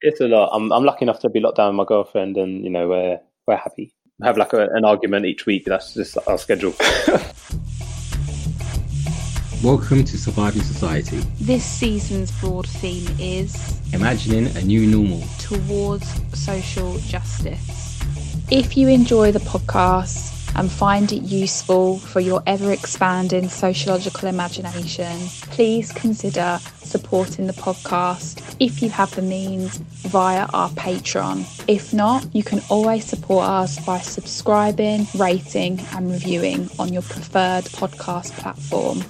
It's a lot. I'm I'm lucky enough to be locked down with my girlfriend, and you know we're we're happy. We have like a, an argument each week. That's just our schedule. Welcome to Surviving Society. This season's broad theme is Imagining a new normal. towards social justice. If you enjoy the podcast and find it useful for your ever expanding sociological imagination, please consider supporting the podcast if you have the means via our Patreon. If not, you can always support us by subscribing, rating, and reviewing on your preferred podcast platform.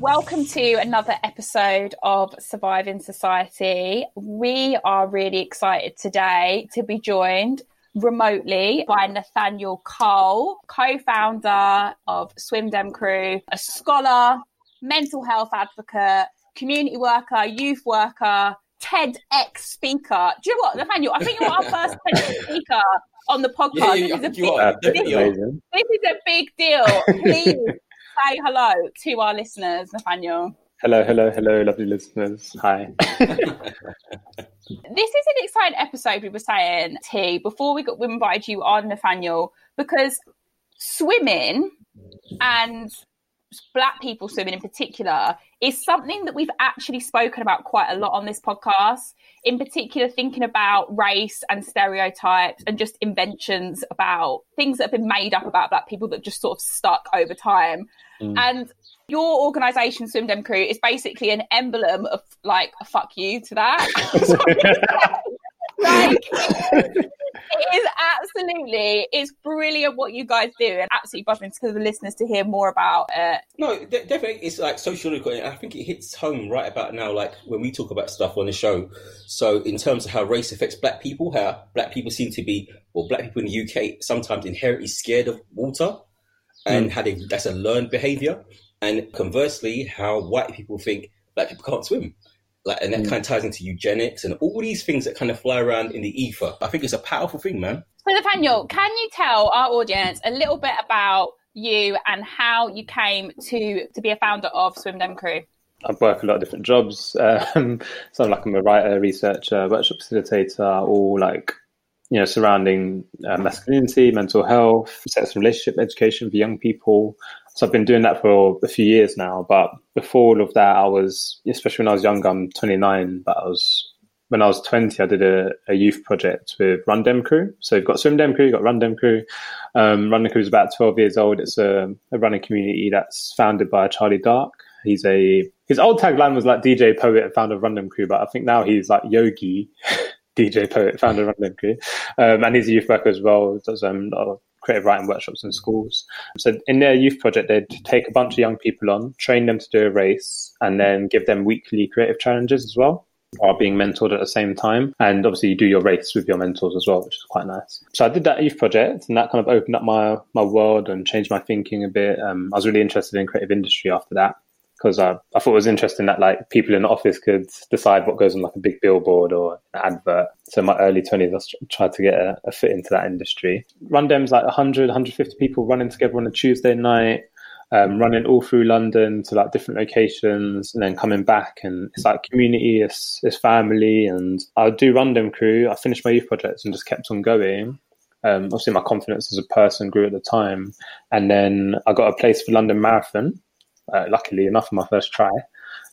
Welcome to another episode of Surviving Society. We are really excited today to be joined remotely by Nathaniel Cole, co founder of Swim Dem Crew, a scholar, mental health advocate, community worker, youth worker, TEDx speaker. Do you know what, Nathaniel? I think you're our first TEDx speaker on the podcast. Yeah, yeah, this, is a big, are. this, is, this is a big deal. Please say hello to our listeners, Nathaniel. Hello, hello, hello, lovely listeners. Hi. This is an exciting episode, we were saying, T, before we got we invited you on, Nathaniel, because swimming and black people swimming in particular is something that we've actually spoken about quite a lot on this podcast. In particular, thinking about race and stereotypes and just inventions about things that have been made up about black people that just sort of stuck over time. Mm. And your organisation, Swim Dem Crew, is basically an emblem of like a fuck you to that. like it is absolutely it's brilliant what you guys do and absolutely buzzing to the listeners to hear more about it. No, de- definitely, it's like sociological, and I think it hits home right about now. Like when we talk about stuff on the show. So, in terms of how race affects Black people, how Black people seem to be, well, Black people in the UK sometimes inherently scared of water, and hmm. how they, that's a learned behavior. And conversely, how white people think Black people can't swim. Like, and that kind of ties into eugenics and all these things that kind of fly around in the ether. I think it's a powerful thing, man. So Nathaniel, can you tell our audience a little bit about you and how you came to to be a founder of Swim Dem Crew? I work a lot of different jobs. Um, so I'm like I'm a writer, researcher, workshop facilitator, all like you know surrounding uh, masculinity, mental health, sex and relationship education for young people. So I've been doing that for a few years now. But before all of that, I was especially when I was younger. I'm 29, but I was when I was 20, I did a, a youth project with Run Dem Crew. So you've got Swim Dem Crew, you've got Run Dem Crew. Um, Run Dem Crew is about 12 years old. It's a, a running community that's founded by Charlie Dark. He's a his old tagline was like DJ poet and founder of Run Dem Crew, but I think now he's like Yogi, DJ poet, founder of Run Dem Crew, um, and he's a youth worker as well. Does um, creative writing workshops in schools. So in their youth project, they'd take a bunch of young people on, train them to do a race, and then give them weekly creative challenges as well while being mentored at the same time. And obviously, you do your race with your mentors as well, which is quite nice. So I did that youth project, and that kind of opened up my my world and changed my thinking a bit. Um, I was really interested in creative industry after that because I, I thought it was interesting that like people in the office could decide what goes on like a big billboard or an advert. So my early 20s, I tried to get a, a fit into that industry. Rundem's like 100, 150 people running together on a Tuesday night um, running all through London to like different locations and then coming back. And it's like community, it's, it's family. And I do Rundem Crew. I finished my youth projects and just kept on going. Um, obviously, my confidence as a person grew at the time. And then I got a place for London Marathon, uh, luckily enough, my first try.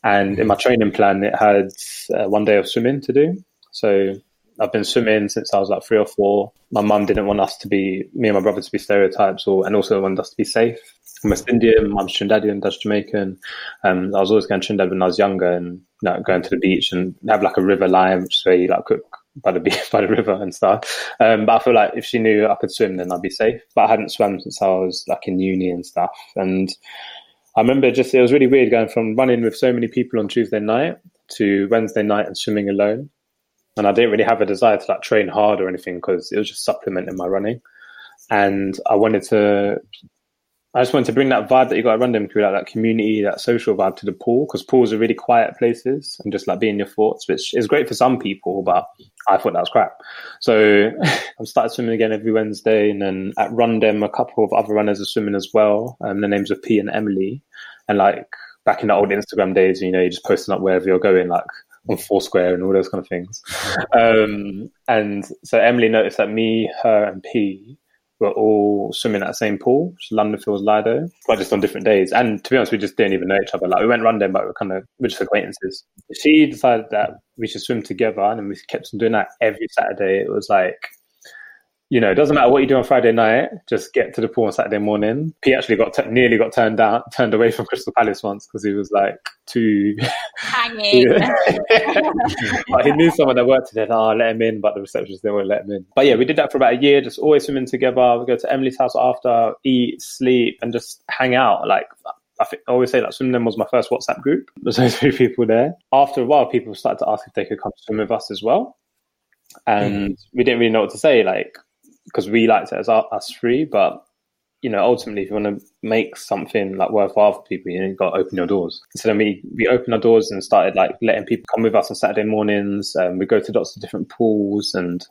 And in my training plan, it had uh, one day of swimming to do. So I've been swimming since I was like three or four. My mum didn't want us to be, me and my brother to be stereotypes, or and also wanted us to be safe. I'm West Indian, mum's Trinidadian, Dutch Jamaican. Um, I was always going to Trinidad when I was younger, and you know, going to the beach and have like a river lime, which is where you like cook by the beach, by the river and stuff. Um, but I feel like if she knew I could swim, then I'd be safe. But I hadn't swum since I was like in uni and stuff, and I remember just it was really weird going from running with so many people on Tuesday night to Wednesday night and swimming alone. And I didn't really have a desire to like train hard or anything because it was just supplementing my running. And I wanted to, I just wanted to bring that vibe that you got at Rundem Crew, like that community, that social vibe to the pool because pools are really quiet places and just like being your thoughts, which is great for some people, but I thought that was crap. So I'm started swimming again every Wednesday, and then at Rundem, a couple of other runners are swimming as well. Um, the names of P and Emily, and like back in the old Instagram days, you know, you're just posting up wherever you're going, like on Foursquare and all those kind of things. Um, and so Emily noticed that me, her, and P were all swimming at the same pool, London Fields Lido, but just on different days. And to be honest, we just didn't even know each other. Like we went run but we are kind of we're just acquaintances. She decided that we should swim together, and we kept on doing that every Saturday. It was like you know, it doesn't matter what you do on Friday night, just get to the pool on Saturday morning. He actually got t- nearly got turned down, turned away from Crystal Palace once because he was like too hanging. but he knew someone that worked there. Oh, let him in, but the receptionist they won't let him in. But yeah, we did that for about a year, just always swimming together. We go to Emily's house after, eat, sleep, and just hang out. Like I, think, I always say that swimming was my first WhatsApp group. There's only three people there. After a while, people started to ask if they could come swim with us as well. And mm. we didn't really know what to say. Like, because we liked it as us three, but you know, ultimately, if you want to make something like worthwhile for people, you know, you got to open your doors. So then we we opened our doors and started like letting people come with us on Saturday mornings. Um, we go to lots of different pools, and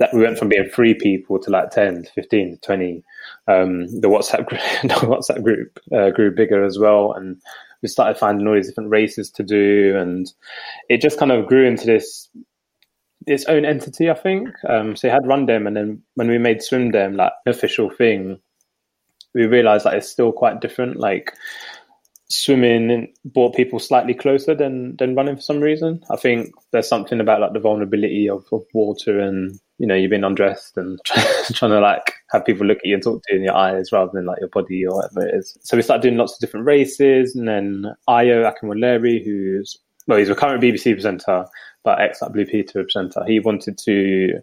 that we went from being three people to like 10, 15, 20. Um, the WhatsApp group, the WhatsApp group uh, grew bigger as well, and we started finding all these different races to do, and it just kind of grew into this its own entity, I think. Um, so it had Run Dem, and then when we made Swim Dem like an official thing, we realized that it's still quite different. Like swimming brought people slightly closer than than running for some reason. I think there's something about like the vulnerability of, of water and you know you've been undressed and trying to like have people look at you and talk to you in your eyes rather than like your body or whatever it is. So we started doing lots of different races, and then Ayo Akinwolere, who's well, he's a current BBC presenter, but ex that Blue Peter presenter. He wanted to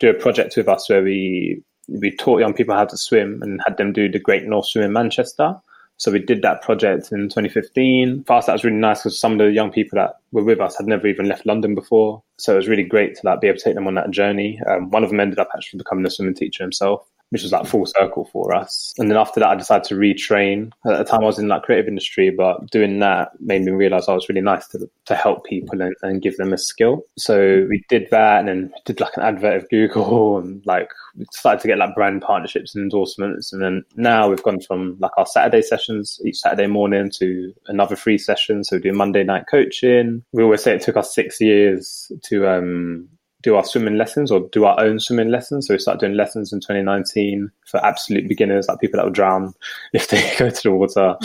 do a project with us where we we taught young people how to swim and had them do the Great North Swim in Manchester. So we did that project in 2015. For us, that was really nice because some of the young people that were with us had never even left London before. So it was really great to like be able to take them on that journey. Um, one of them ended up actually becoming a swimming teacher himself which was like full circle for us. And then after that, I decided to retrain. At the time, I was in like creative industry, but doing that made me realize I was really nice to to help people and, and give them a skill. So we did that, and then did like an advert of Google, and like we started to get like brand partnerships and endorsements. And then now we've gone from like our Saturday sessions each Saturday morning to another free session. So we do Monday night coaching. We always say it took us six years to um do our swimming lessons or do our own swimming lessons. So we started doing lessons in 2019 for absolute beginners, like people that will drown if they go to the water.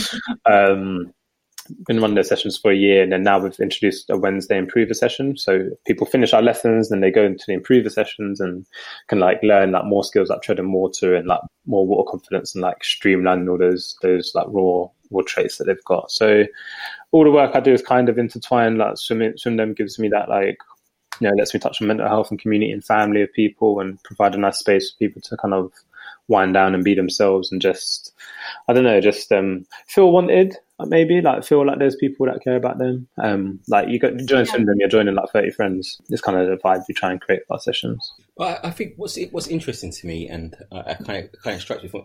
Um, been running those sessions for a year, and then now we've introduced a Wednesday improver session. So people finish our lessons, then they go into the improver sessions and can like learn like more skills like treading water and like more water confidence and like streamlining all those those like raw raw traits that they've got. So all the work I do is kind of intertwined. Like swimming, swim dem gives me that like you know, lets me touch on mental health and community and family of people and provide a nice space for people to kind of wind down and be themselves and just, I don't know, just um, feel wanted, maybe like feel like there's people that care about them. Um, like you got join yeah. them, you're joining like 30 friends. It's kind of the vibe we try and create for our sessions. Well, I think what's what's interesting to me, and I kind of kind of strikes me from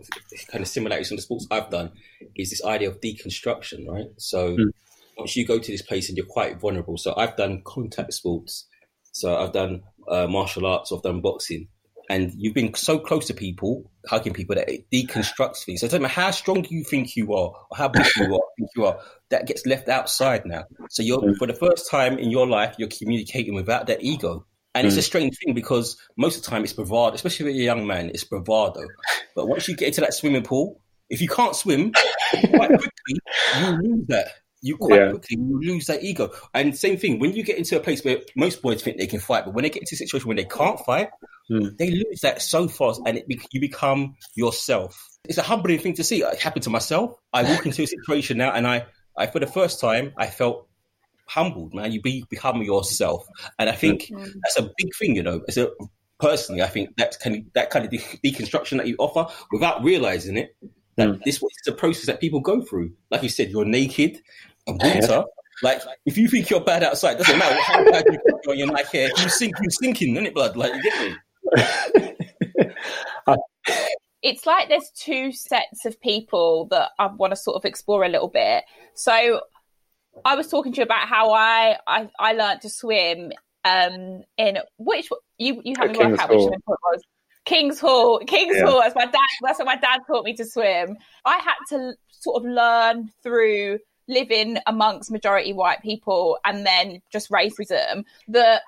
kind of similarities from the sports I've done, is this idea of deconstruction, right? So mm. once you go to this place and you're quite vulnerable. So I've done contact sports so I've done uh, martial arts, I've done boxing, and you've been so close to people, hugging people that it deconstructs things. So it doesn't matter how strong you think you are or how big you are, think you are, that gets left outside now. So you're mm. for the first time in your life, you're communicating without that ego. And mm. it's a mm. strange thing because most of the time it's bravado, especially with a young man, it's bravado. But once you get into that swimming pool, if you can't swim, quite quickly you lose that you quite yeah. quickly you lose that ego. And same thing when you get into a place where most boys think they can fight, but when they get into a situation where they can't fight, mm. they lose that so fast, and it, you become yourself. It's a humbling thing to see. It happened to myself. I walk into a situation now, and I, I for the first time, I felt humbled. Man, you be become yourself, and I think mm-hmm. that's a big thing. You know, as a personally, I think that kind of that kind of de- deconstruction that you offer without realizing it. That mm. this is a process that people go through. Like you said, you're naked water. Like, if you think you're bad outside, doesn't matter how bad you think you're, you're like here. You sink, you sinking, isn't it, blood? Like, you get me? it's like there's two sets of people that I want to sort of explore a little bit. So, I was talking to you about how I I, I learned to swim um in which you you haven't worked out which one was. King's Hall, King's yeah. Hall. That's my dad. That's what my dad taught me to swim. I had to sort of learn through living amongst majority white people and then just racism that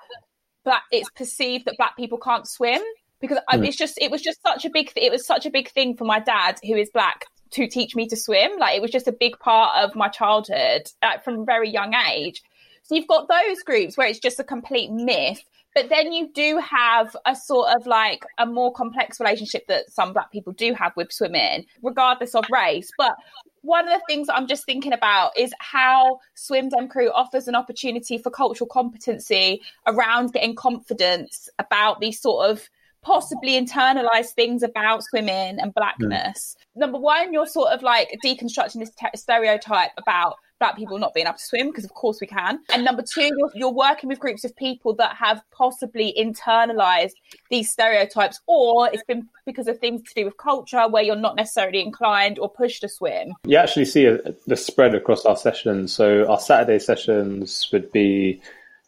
black it's perceived that black people can't swim because mm. it's just it was just such a big it was such a big thing for my dad who is black to teach me to swim like it was just a big part of my childhood like, from a very young age so you've got those groups where it's just a complete myth but then you do have a sort of like a more complex relationship that some black people do have with swimming regardless of race but one of the things that I'm just thinking about is how Swim Dem Crew offers an opportunity for cultural competency around getting confidence about these sort of possibly internalized things about swimming and blackness. Mm. Number one, you're sort of like deconstructing this te- stereotype about black people not being able to swim because of course we can. And number two you're, you're, working with groups of people that have possibly internalized these stereotypes or it's been because of things to do with culture where you're not necessarily inclined or pushed to swim. You actually see a, the spread across our sessions. So our saturday sessions would be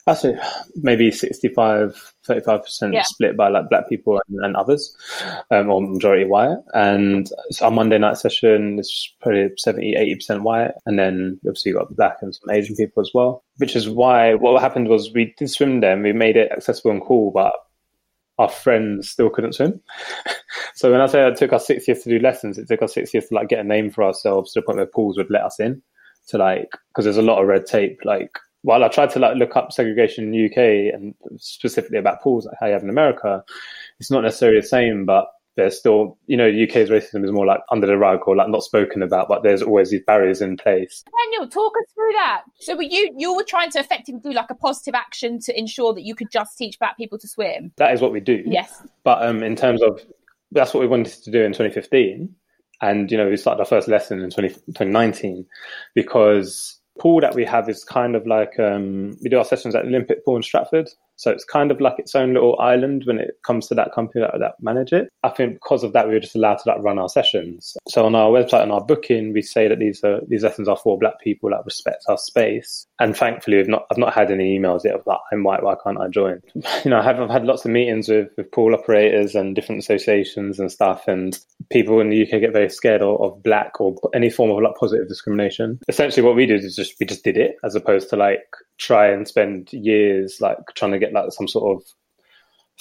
Actually, maybe 65, 35% yeah. split by like black people and, and others, um, or majority white. And our Monday night session is probably 70, 80% white. And then obviously you got black and some Asian people as well, which is why what happened was we did Swim Dem and we made it accessible and cool, but our friends still couldn't swim. so when I say it took us six years to do lessons, it took us six years to like get a name for ourselves to the point where pools would let us in to like, because there's a lot of red tape, like while I tried to like look up segregation in the UK and specifically about pools, like how you have in America, it's not necessarily the same, but there's still, you know, UK's racism is more like under the rug or like not spoken about, but there's always these barriers in place. Daniel, talk us through that. So were you you were trying to effectively do like a positive action to ensure that you could just teach black people to swim? That is what we do. Yes. But um, in terms of that's what we wanted to do in 2015. And, you know, we started our first lesson in 20, 2019 because pool that we have is kind of like um, we do our sessions at Olympic Pool in Stratford. So it's kind of like its own little island when it comes to that company that, that manage it. I think because of that, we were just allowed to like run our sessions. So on our website and our booking, we say that these are these lessons are for black people that respect our space. And thankfully, I've not I've not had any emails yet of like I'm white, why can't I join? You know, I have I've had lots of meetings with, with pool operators and different associations and stuff, and people in the UK get very scared of, of black or any form of like positive discrimination. Essentially, what we did is just we just did it as opposed to like try and spend years like trying to get like some sort of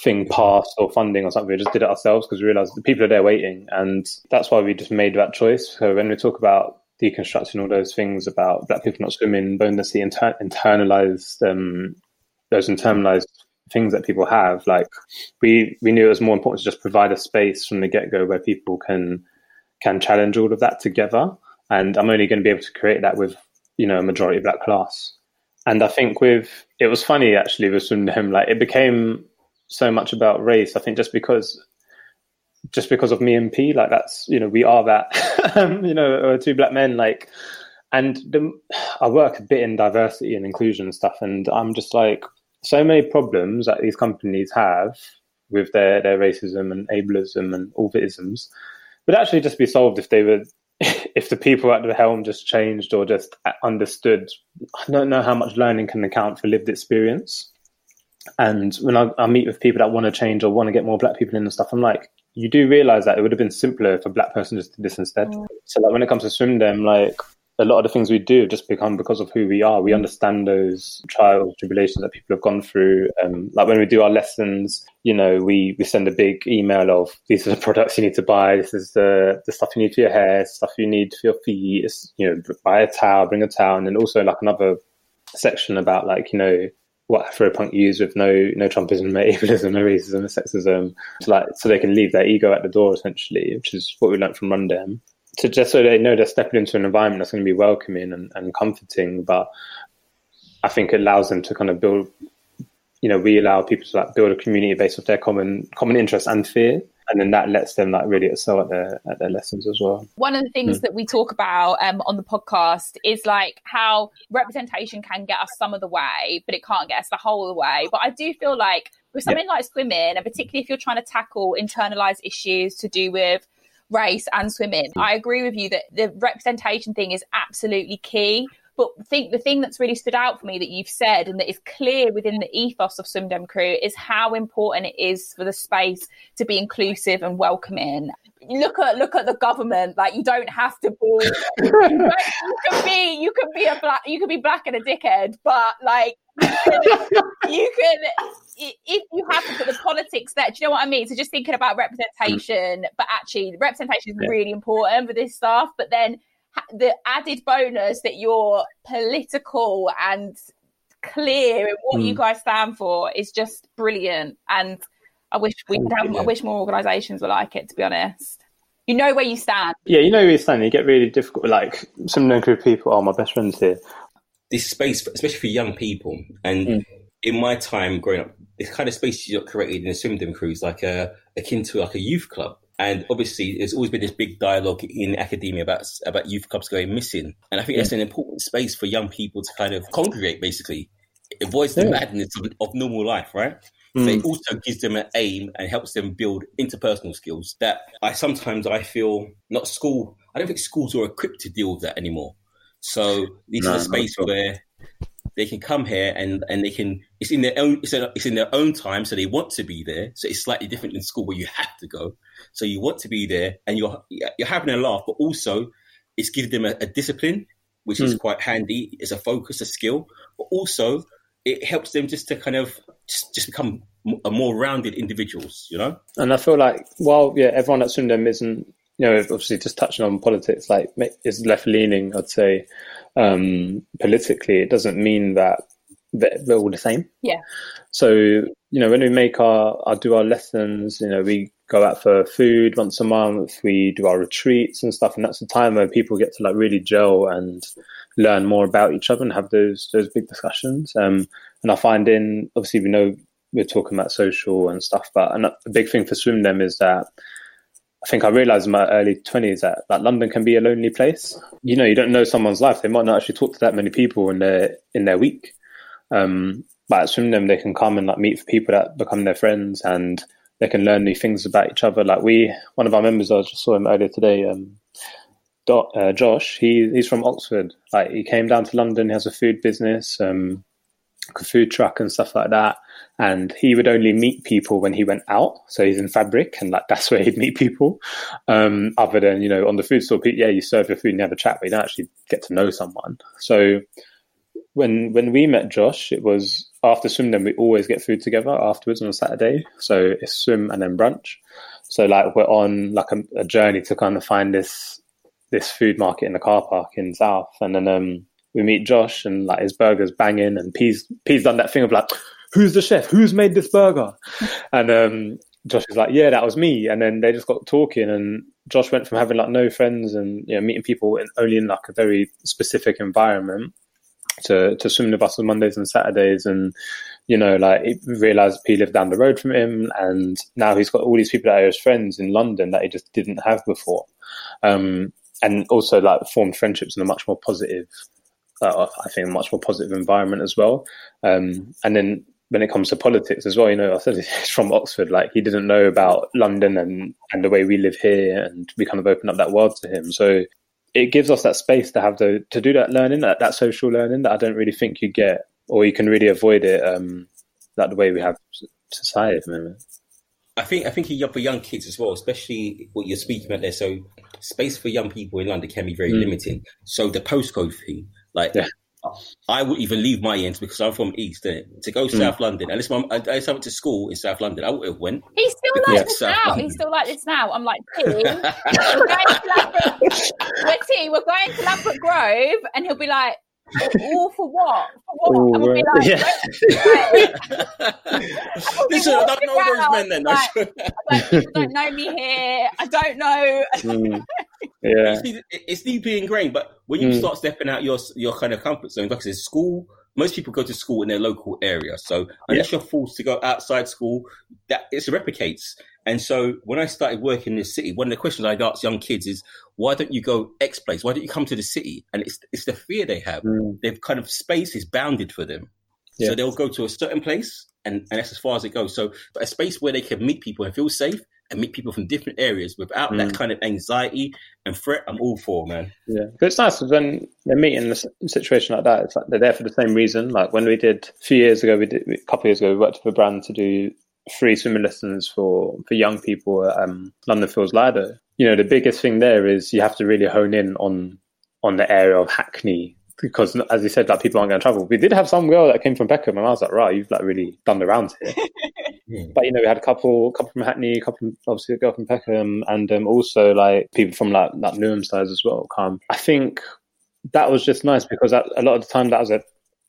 thing passed or funding or something. We just did it ourselves because we realized the people are there waiting, and that's why we just made that choice. So when we talk about deconstructing all those things about black people not swimming, bonelessly inter- internalized um, those internalized things that people have, like we we knew it was more important to just provide a space from the get go where people can can challenge all of that together. And I'm only going to be able to create that with you know a majority black class. And I think with it was funny actually with him like it became so much about race. I think just because just because of me and P, like that's you know we are that um, you know uh, two black men like, and the, I work a bit in diversity and inclusion and stuff, and I'm just like so many problems that these companies have with their their racism and ableism and all the isms would actually just be solved if they were if the people at the helm just changed or just understood, I don't know how much learning can account for lived experience. And when I, I meet with people that want to change or want to get more black people in and stuff, I'm like, you do realize that it would have been simpler if a black person just did this instead. Mm. So like when it comes to swim dem, like a lot of the things we do just become because of who we are. We understand those trials, tribulations that people have gone through. Um, like when we do our lessons, you know, we, we send a big email of these are the products you need to buy. This is the, the stuff you need for your hair, stuff you need for your feet. It's, you know, buy a towel, bring a towel, and then also like another section about like you know what Afropunk use with no no Trumpism, no ableism, no racism, no sexism, so like so they can leave their ego at the door essentially, which is what we learned from Rundem to just so they know they're stepping into an environment that's going to be welcoming and, and comforting. But I think it allows them to kind of build, you know, we allow people to like build a community based off their common common interest and fear. And then that lets them like really excel at their at their lessons as well. One of the things mm. that we talk about um, on the podcast is like how representation can get us some of the way, but it can't get us the whole of the way. But I do feel like with something like swimming, and particularly if you're trying to tackle internalized issues to do with race and swimming. I agree with you that the representation thing is absolutely key But think the thing that's really stood out for me that you've said and that is clear within the ethos of Swim Dem Crew is how important it is for the space to be inclusive and welcoming. Look at look at the government. Like you don't have to be. you, can be you can be a black you can be black and a dickhead, but like you can if you have to put the politics there, do you know what I mean? So just thinking about representation, but actually representation is yeah. really important for this stuff. But then the added bonus that you're political and clear in what mm. you guys stand for is just brilliant. And I wish we could have. I wish more organisations were like it. To be honest, you know where you stand. Yeah, you know where you stand. You get really difficult. Like some group of people are my best friends here. This space, especially for young people, and mm. in my time growing up, this kind of space you got created in the Swim Dem Crew's, like a akin to like a youth club. And obviously, there's always been this big dialogue in academia about about youth clubs going missing. And I think yeah. that's an important space for young people to kind of congregate. Basically, it avoids the yeah. madness of, of, normal life, right? Mm. It also gives them an aim and helps them build interpersonal skills that I sometimes I feel not school. I don't think schools are equipped to deal with that anymore. So this no, is a space where they can come here and and they can it's in their own it's, a, it's in their own time so they want to be there so it's slightly different in school where you have to go so you want to be there and you're you're having a laugh but also it's giving them a, a discipline which mm. is hmm. quite handy it's a focus a skill but also it helps them just to kind of just, just become a more rounded individuals you know and i feel like while yeah everyone at Dem isn't you know obviously just touching on politics like is left leaning i'd say um, politically, it doesn't mean that they're all the same. Yeah. So you know, when we make our, our do our lessons, you know, we go out for food once a month. We do our retreats and stuff, and that's the time where people get to like really gel and learn more about each other and have those those big discussions. Um, and I find in obviously we know we're talking about social and stuff, but a big thing for Swim Dem is that I think I realized in my early 20s that, that London can be a lonely place. You know, you don't know someone's life. They might not actually talk to that many people in their in their week. Um, but Swim Dem, they can come and like meet people that become their friends and they can learn new things about each other. Like we, one of our members, I just saw him earlier today, um, Dot, uh, Josh, he, he's from Oxford. Like he came down to London, he has a food business, um, food truck and stuff like that and he would only meet people when he went out. So he's in fabric, and like that's where he'd meet people. Um, other than you know, on the food store, yeah, you serve your food and you have a chat, but you don't actually get to know someone. So when when we met Josh, it was after swim. Then we always get food together afterwards on a Saturday. So it's swim and then brunch. So like we're on like a, a journey to kind of find this this food market in the car park in South, and then um, we meet Josh and like his burgers banging, and P's P's done that thing of like who's the chef? Who's made this burger? And um, Josh is like, yeah, that was me. And then they just got talking, and Josh went from having like no friends and you know meeting people in, only in like a very specific environment to to swimming with us on Mondays and Saturdays, and you know like he realized he lived down the road from him, and now he's got all these people that are his friends in London that he just didn't have before, um, and also like formed friendships in a much more positive. Uh, I think a much more positive environment as well, um, and then when it comes to politics as well, you know, I said he's from Oxford. Like he didn't know about London and and the way we live here, and we kind of opened up that world to him. So it gives us that space to have the to do that learning, that that social learning that I don't really think you get, or you can really avoid it. Um, like the way we have society at the moment. I think I think for young kids as well, especially what you're speaking about there. So space for young people in London can be very mm. limiting. So the postcode thing, like yeah. I wouldn't even leave my ends because I'm from East. To go to mm. South London, unless my, I, I went to school in South London, I would have went. He's still like this South now. London. He's still like this now. I'm like, T, we're going to Ladbroke, we're, T, we're going to Ladbroke Grove, and he'll be like, all for what? For what? Ooh, and we'll be like, yeah. Listen, I don't know those men then. Like, like, people don't know me here. I don't know. Mm. Yeah. It's, it's deeply ingrained, but when you mm. start stepping out your your kind of comfort zone, like I said, school, most people go to school in their local area. So unless yeah. you're forced to go outside school, that it replicates. And so when I started working in the city, one of the questions I'd ask young kids is, why don't you go X place? Why don't you come to the city? And it's it's the fear they have. Mm. They've kind of space is bounded for them. Yeah. So they'll go to a certain place and, and that's as far as it goes. So a space where they can meet people and feel safe, and meet people from different areas without Mm. that kind of anxiety and threat, I'm all for, man. Yeah, but it's nice when they meet in a situation like that. It's like they're there for the same reason. Like when we did a few years ago, we did a couple of years ago, we worked with a brand to do free swimming lessons for for young people at um, London Fields Lido. You know, the biggest thing there is you have to really hone in on on the area of Hackney because, as you said, like people aren't going to travel. We did have some girl that came from Peckham, and I was like, right, you've like really done the rounds here. Mm. But you know, we had a couple, couple from Hackney, a couple, from, obviously a girl from Peckham, and um, also like people from like like Newham sides as well. Come, I think that was just nice because that, a lot of the time that was a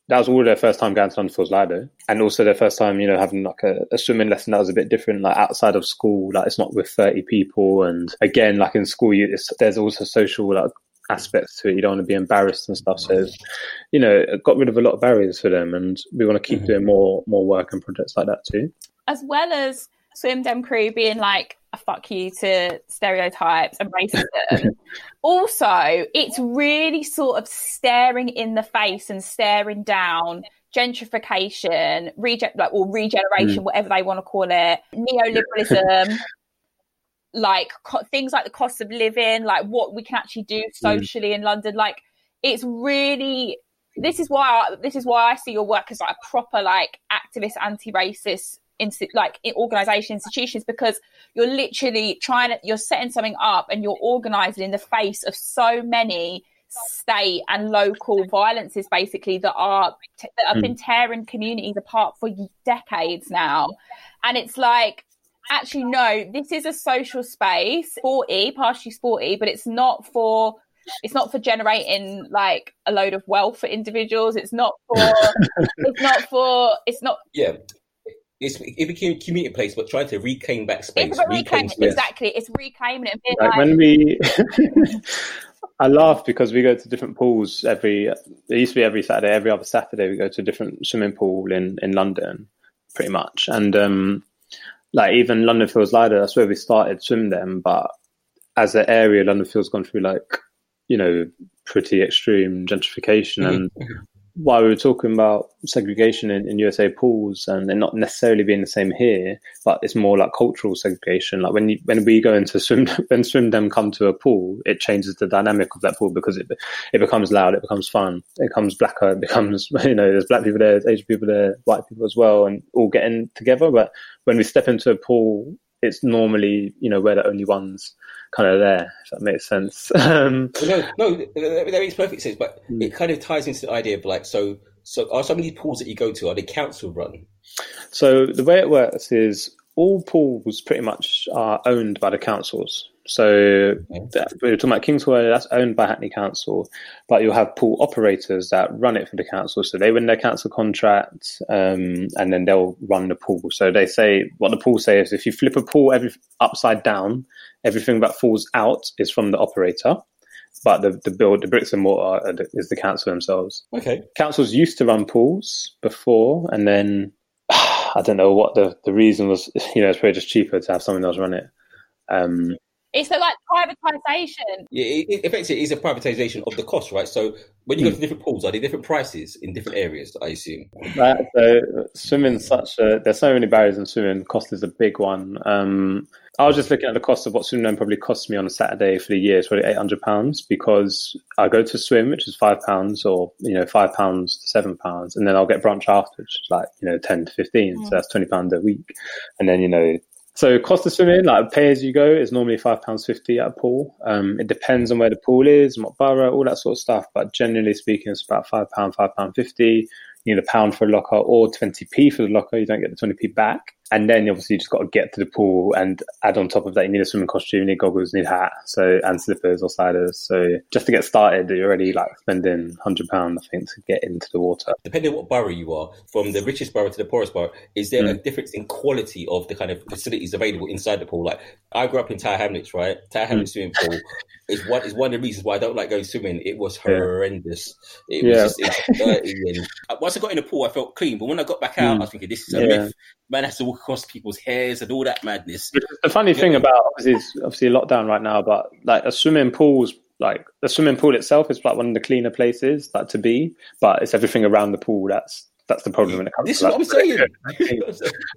that was all their first time going to London Lido, and also their first time, you know, having like a, a swimming lesson that was a bit different, like outside of school, like it's not with thirty people, and again, like in school, you, it's, there's also social like aspects to it. You don't want to be embarrassed and stuff. So, it's, you know, it got rid of a lot of barriers for them, and we want to keep Mhm. doing more more work and projects like that too. As well as Swim Dem Crew being like a fuck you to stereotypes and racism, also it's really sort of staring in the face and staring down gentrification, rege- like or regeneration, mm. whatever they want to call it, neoliberalism. Like co- things like the cost of living, like what we can actually do mm. socially in London, like it's really this is why I, this is why I see your work as like a proper like activist, anti-racist, insti- like organisation institutions because you're literally trying to you're setting something up and you're organising in the face of so many state and local violences basically that are that have been hmm. tearing communities apart for decades now. And it's like actually no this is a social space sporty partially sporty but it's not for it's not for generating like a load of wealth for individuals. It's not for it's not for it's not Yeah. It's, it became a community place, but trying to reclaim back space. it's about reclaim reclaiming space. exactly it's reclaiming it like like, when we i laugh because we go to different pools every it used to be every saturday every other saturday we go to a different swimming pool in in london pretty much and um like even london fields lido that's where we started Swim Dem but as an area london fields gone through like you know pretty extreme gentrification and while we were talking about segregation in, in USA pools and it not necessarily being the same here, but it's more like cultural segregation. Like when you, when we go into swim, when Swim Dem come to a pool, it changes the dynamic of that pool because it it becomes loud, it becomes fun, it becomes blacker, it becomes you know there's black people there, there's Asian people there, white people as well, and all getting together. But when we step into a pool, it's normally you know we're the only ones kind of there. If that makes sense. Um, No, no, that makes perfect sense. But Mm. it kind of ties into the idea of like, so, so are some of these pools that you go to are they council run? So the way it works is all pools pretty much are owned by the councils. So that, we're talking about Kingsway, that's owned by Hackney Council, but you'll have pool operators that run it for the council. So they win their council contract, um, and then they'll run the pool. So they say what the pool says: if you flip a pool every upside down, everything that falls out is from the operator, but the the build, the bricks and mortar the- is the council themselves Okay. councils used to run pools before, and then I don't know what the, the reason was. You know, it's probably just cheaper to have someone else run it. Um, it's a, like privatization Yeah, it, it, effectively, it is a privatization of the cost, right? So when you go to different pools, are they different prices in different areas? I assume. that, so swimming's such a there's so many barriers in swimming. Cost is a big one. Um, I was just looking at the cost of what swimming probably cost me on a Saturday for the year. It's probably eight hundred pounds because I go to swim, which is five pounds, or you know five pounds to seven pounds, and then I'll get brunch after, which is like you know ten to fifteen. So that's twenty pounds a week, and then you know So cost of swimming, like pay as you go, is normally five pounds fifty at a pool. Um, it depends on where the pool is, what borough, all that sort of stuff. But generally speaking, it's about five pound, five pound fifty. You need a pound for a locker or twenty p for the locker. You don't get the twenty p back. And then obviously you just got to get to the pool and add on top of that, you need a swimming costume, you need goggles, you need a hat, so and slippers or sliders. So just to get started, you're already like spending hundred pound, I think, to get into the water. Depending on what borough you are, from the richest borough to the poorest borough, is there a difference in quality of the kind of facilities available inside the pool? Like I grew up in Tower Hamlets, right? Tower Hamlets swimming pool is one is one of the reasons why I don't like going swimming. It was Yeah. horrendous. It Yeah. was just it was dirty. And uh, once I got in the pool, I felt clean. But when I got back out, I was thinking, this is a Yeah. myth. Man has to walk across people's hairs and all that madness. The funny thing about obviously it's obviously a lockdown right now, but like a swimming pool's like the swimming pool itself is like one of the cleaner places like to be, but it's everything around the pool that's that's the problem when it comes This to is what I'm saying.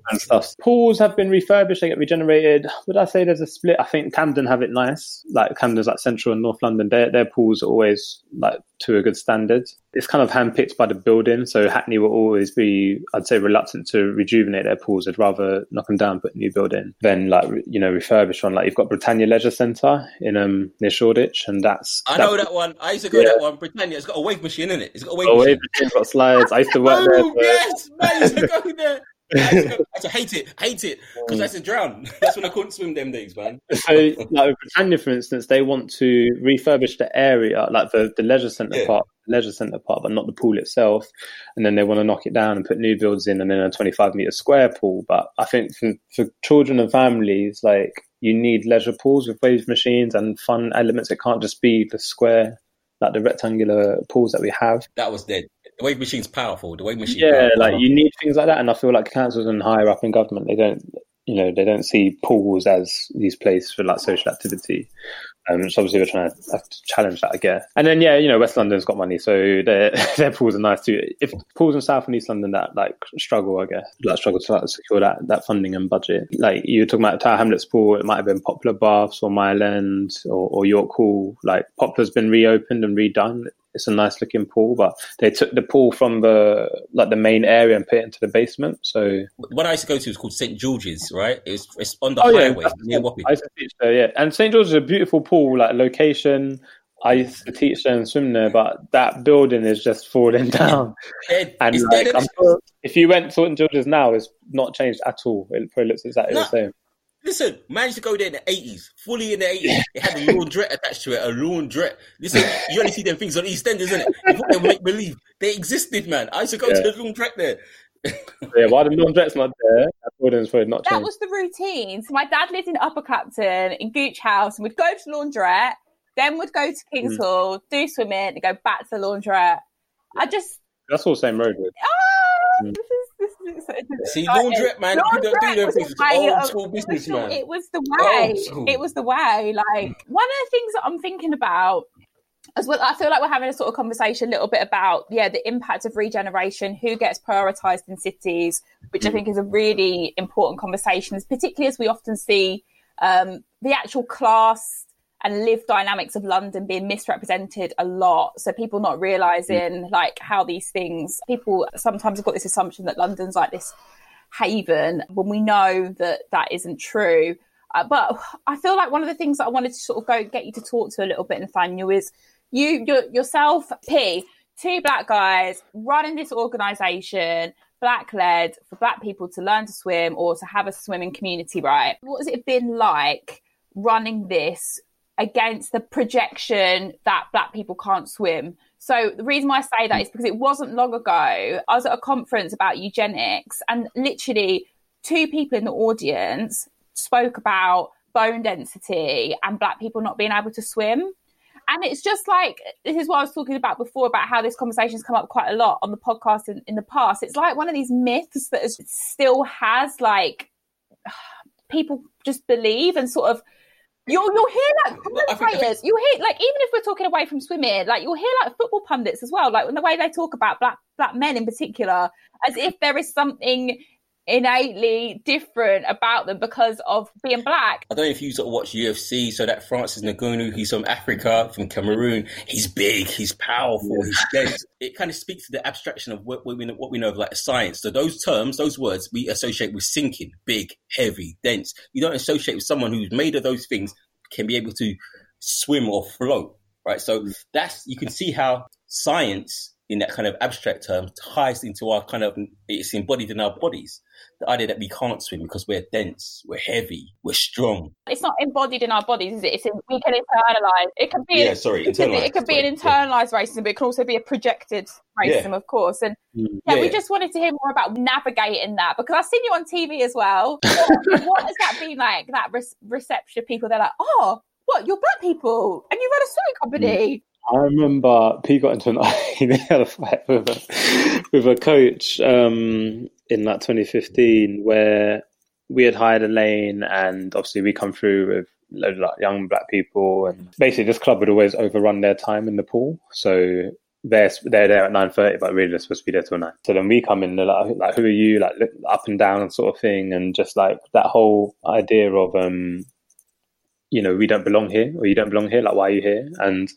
and stuff. Pools have been refurbished; they get regenerated. Would I say there's a split? I think Camden have it nice. Like Camden's like Central and North London. Their their pools are always like to a good standard. It's kind of handpicked by the building, so Hackney will always be, I'd say, reluctant to rejuvenate their pools. They'd rather knock them down, put a new building, than like you know refurbish one. Like you've got Britannia Leisure Centre in um near Shoreditch, and that's I know that one. I used to go Yeah. that one. Britannia, it's got a wave machine in it. It's got a wave Oh, machine. wave machine, got slides. I used to work there. Oh, For, yes, man, I used to go there. I used to, I hate it, hate it, because I said drown. That's when I couldn't swim them days, man. So, like Britannia, for instance, they want to refurbish the area, like the, the leisure centre Yeah. part, leisure centre part, but not the pool itself. And then they want to knock it down and put new builds in, and then a 25 metre square pool. But I think for, for children and families, like you need leisure pools with wave machines and fun elements. It can't just be the square, like the rectangular pools that we have. That was dead. The wave machine's powerful. The wave machine. Yeah, powerful. like you need things like that, and I feel like councils and higher up in government, they don't, you know, they don't see pools as these places for like social activity. Um, so obviously we're trying to, to challenge that, I guess. And then yeah, you know, West London's got money, so their their pools are nice too. If pools in South and East London that like struggle, I guess, like struggle to like, secure that that funding and budget. Like you were talking about Tower Hamlets pool, it might have been Poplar Baths or Mile End or, or York Hall. Like Poplar's been reopened and redone. It's a nice looking pool, but they took the pool from the like the main area and put it into the basement. So What I used to go to was called St George's, right? It's it's on the Oh, yeah, highway Wapping. I used to teach there, yeah. And St George's is a beautiful pool, like location. I used to teach there and swim there, but that building is just falling down. And like. Sure if you went to St George's now, it's not changed at all. It probably looks exactly No. the same. Listen, man used to go there in the eighties, fully in the eighties. It had a laundrette attached to it, a laundrette. Listen, you only see them things on East End, isn't it? You they would make believe they existed, man. I used to go Yeah. to the laundrette there. Yeah, while the laundrette's not there, that building's probably not That changed. was the routine. So my dad lived in Upper Clapton in Gooch House, and we'd go to laundrette, then we'd go to King's Mm. Hall, do swimming, and go back to the laundrette. I just That's all same road. Really. ah, Mm. See, exciting. laundrette, man, don't do Laundrette them was things. the Old school business, it was- man. It was the way. It was the way. Like one of the things that I'm thinking about as well. I feel like we're having a sort of conversation a little bit about yeah the impact of regeneration, who gets prioritised in cities, which I think is a really important conversation, particularly as we often see um, the actual class and live dynamics of London being misrepresented a lot. So people not realizing like how these things, people sometimes have got this assumption that London's like this haven when we know that that isn't true. Uh, but I feel like one of the things that I wanted to sort of go get you to talk to a little bit, Nathaniel, is you your, yourself, P, two black guys running this organization, black led for black people to learn to swim or to have a swimming community, right? What has it been like running this against the projection that black people can't swim? So the reason why I say that is because it wasn't long ago. I was at a conference about eugenics and literally two people in the audience spoke about bone density and black people not being able to swim. And it's just like this is what I was talking about before about how this conversation's come up quite a lot on the podcast in, in the past. It's like one of these myths that is, still has like people just believe and sort of you'll you'll hear like commentators, you'll hear like even if we're talking away from swimming, like you'll hear like football pundits as well, like in the way they talk about black black men in particular, as if there is something innately different about them because of being black. I don't know if you sort of watch UFC. So that Francis Ngannou, he's from Africa, from Cameroon. He's big, he's powerful, he's dense. It kind of speaks to the abstraction of what, what we know, what we know of like science. So those terms, those words, we associate with sinking, big, heavy, dense. You don't associate with someone who's made of those things can be able to swim or float, right? So that's you can see how science in that kind of abstract term ties into our kind of it's embodied in our bodies. The idea that we can't swim because we're dense, we're heavy, we're strong. It's not embodied in our bodies, is it? It's in, we can internalize. It can be Yeah, sorry, it can, be, internalized, it can be an sorry, yeah. internalized racism, but it can also be a projected racism, of course. And Mm. yeah, we Yeah. just wanted to hear more about navigating that because I've seen you on TV as well. What, what has that been like? That re- reception of people? They're like, oh, what? You're black people, and you run a swimming company. I remember P got into an had a fight with a, with a coach um, in like 2015 where we had hired a lane and obviously we come through with loads of like young black people and basically this club would always overrun their time in the pool. So they're they're there at nine thirty, but really they're supposed to be there till nine. So then we come in, they're like, like who are you? Like up and down sort of thing, and just like that whole idea of um, you know, we don't belong here, or you don't belong here. Like why are you here? And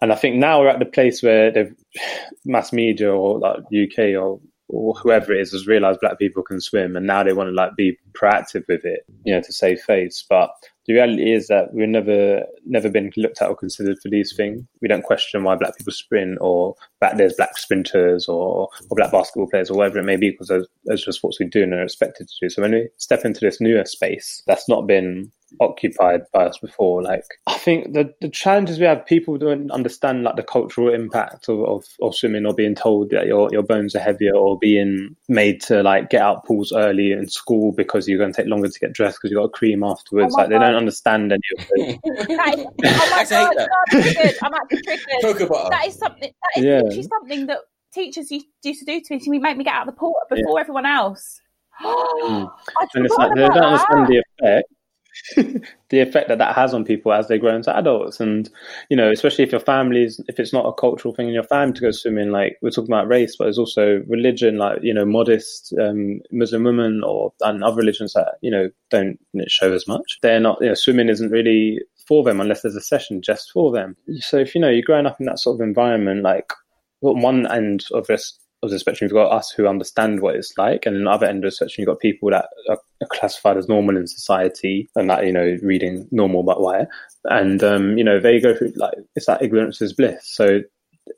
and I think now we're at the place where the mass media or like UK or or whoever it is has realized black people can swim and now they want to like be proactive with it you know to save face but the reality is that we've never never been looked at or considered for these things. We don't question why black people sprint or that there's black sprinters or, or black basketball players or whatever it may be because those, those are just what we do and are expected to do. So when we step into this newer space that's not been occupied by us before. Like I think the the challenges we have, people don't understand like the cultural impact of, of, of, swimming or being told that your your bones are heavier or being made to like get out pools early in school because you're going to take longer to get dressed because you got a cream afterwards. Oh like God. they don't understand any of it. oh my God, God, I'm actually triggered. That is something that is yeah. literally something that teachers used, used to do to me to make me get out of the pool before yeah. everyone else. mm. and it's like they don't that. understand the effect the effect that that has on people as they grow into adults. And you know especially if your families if it's not a cultural thing in your family to go swimming like we're talking about race but there's also religion like you know modest um, muslim women or and other religions that you know don't show as much. They're not you know swimming isn't really for them unless there's a session just for them. So if you know you're growing up in that sort of environment like on one end of this of the spectrum, you've got us who understand what it's like, and on the other end of the spectrum, you've got people that are, classified as normal in society and that you know reading normal but why, and um, you know they go through like it's like ignorance is bliss. So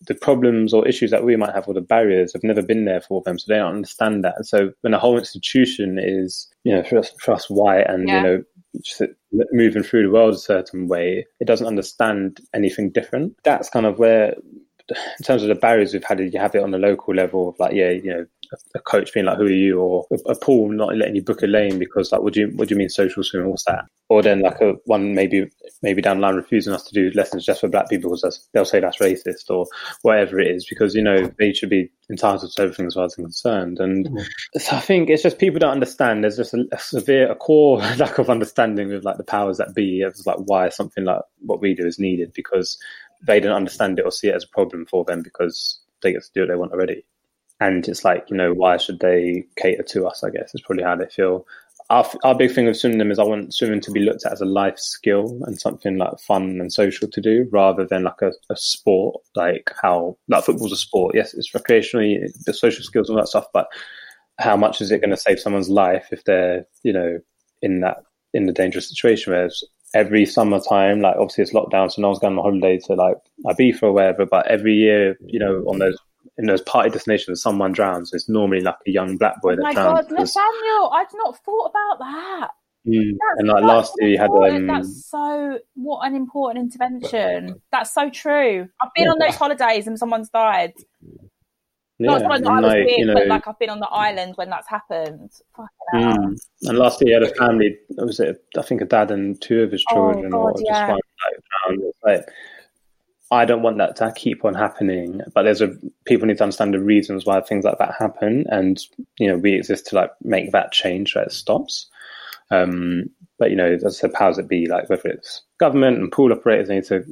the problems or issues that we might have or the barriers have never been there for them, so they don't understand that. So when a whole institution is you know for us, for us white and yeah. you know just moving through the world a certain way, it doesn't understand anything different. That's kind of where in terms of the barriers we've had, you have it on the local level of like, yeah, you know, a coach being like, "Who are you?" or a, pool not letting you book a lane because like, "What do you what do you mean social swimming? What's that?" Or then like a one maybe maybe down the line refusing us to do lessons just for black people because they'll say that's racist or whatever it is because you know they should be entitled to everything as far as I'm concerned. And mm-hmm. so I think it's just people don't understand. There's just a, a, severe, a core lack of understanding with like the powers that be. It's like why something like what we do is needed because they don't understand it or see it as a problem for them because they get to do what they want already. And it's like, you know, why should they cater to us? I guess is probably how they feel. Our, our big thing with swimming is I want swimming to be looked at as a life skill and something like fun and social to do rather than like a, a sport, like how, like football's a sport. Yes, it's recreationally, the social skills all that stuff, but how much is it going to save someone's life if they're, you know, in that, in the dangerous situation where every summertime, like obviously it's lockdown, so no one's going on holiday to like Ibiza or wherever. But every year, you know, on those in those party destinations, someone drowns. It's normally like a young black boy that oh my drowns. God, Nathaniel, I've not thought about that. Mm. And like last year, you had um, that's so what an important intervention. That's so true. I've been on those holidays and someone's died. Yeah, I was like, with, you know, but like I've been on the island when that's happened. Mm. And last year, he had a family. Was it? I think a dad and two of his oh, children, oh, God, yeah. just one like, like, I don't want that to keep on happening. But there's a people need to understand the reasons why things like that happen, and you know we exist to like make that change so it stops. Um, but you know, as I said, powers that be, like whether it's government and pool operators, they need to,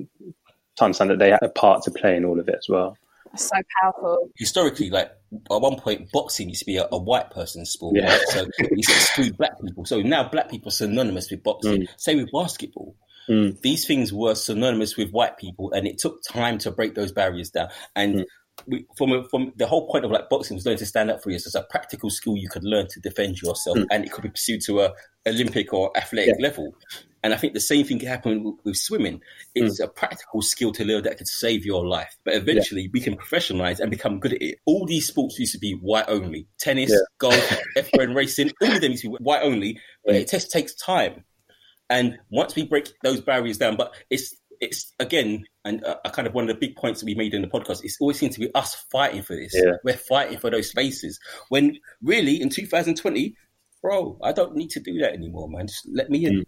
to understand that they have a part to play in all of it as well so powerful. Historically, like at one point, boxing used to be a, a white person's sport, yeah. right? so it used to exclude black people. So now black people are synonymous with boxing. Mm. Same with basketball. Mm. These things were synonymous with white people, and it took time to break those barriers down. And mm. We, from from the whole point of like boxing was learning to stand up for yourself. It's a practical skill you could learn to defend yourself, mm. and it could be pursued to a Olympic or athletic yeah. level. And I think the same thing can happen with, with swimming. It's mm. a practical skill to learn that could save your life. But eventually yeah. we can professionalize and become good at it. All these sports used to be white only. Tennis, yeah. golf, F1 racing, all of them used to be white only. But it just takes time. And once we break those barriers down, but it's it's again, and uh, kind of one of the big points that we made in the podcast. It's always seems to be us fighting for this. Yeah. We're fighting for those spaces. When really in 2020, bro, I don't need to do that anymore, man. Just let me in. Mm.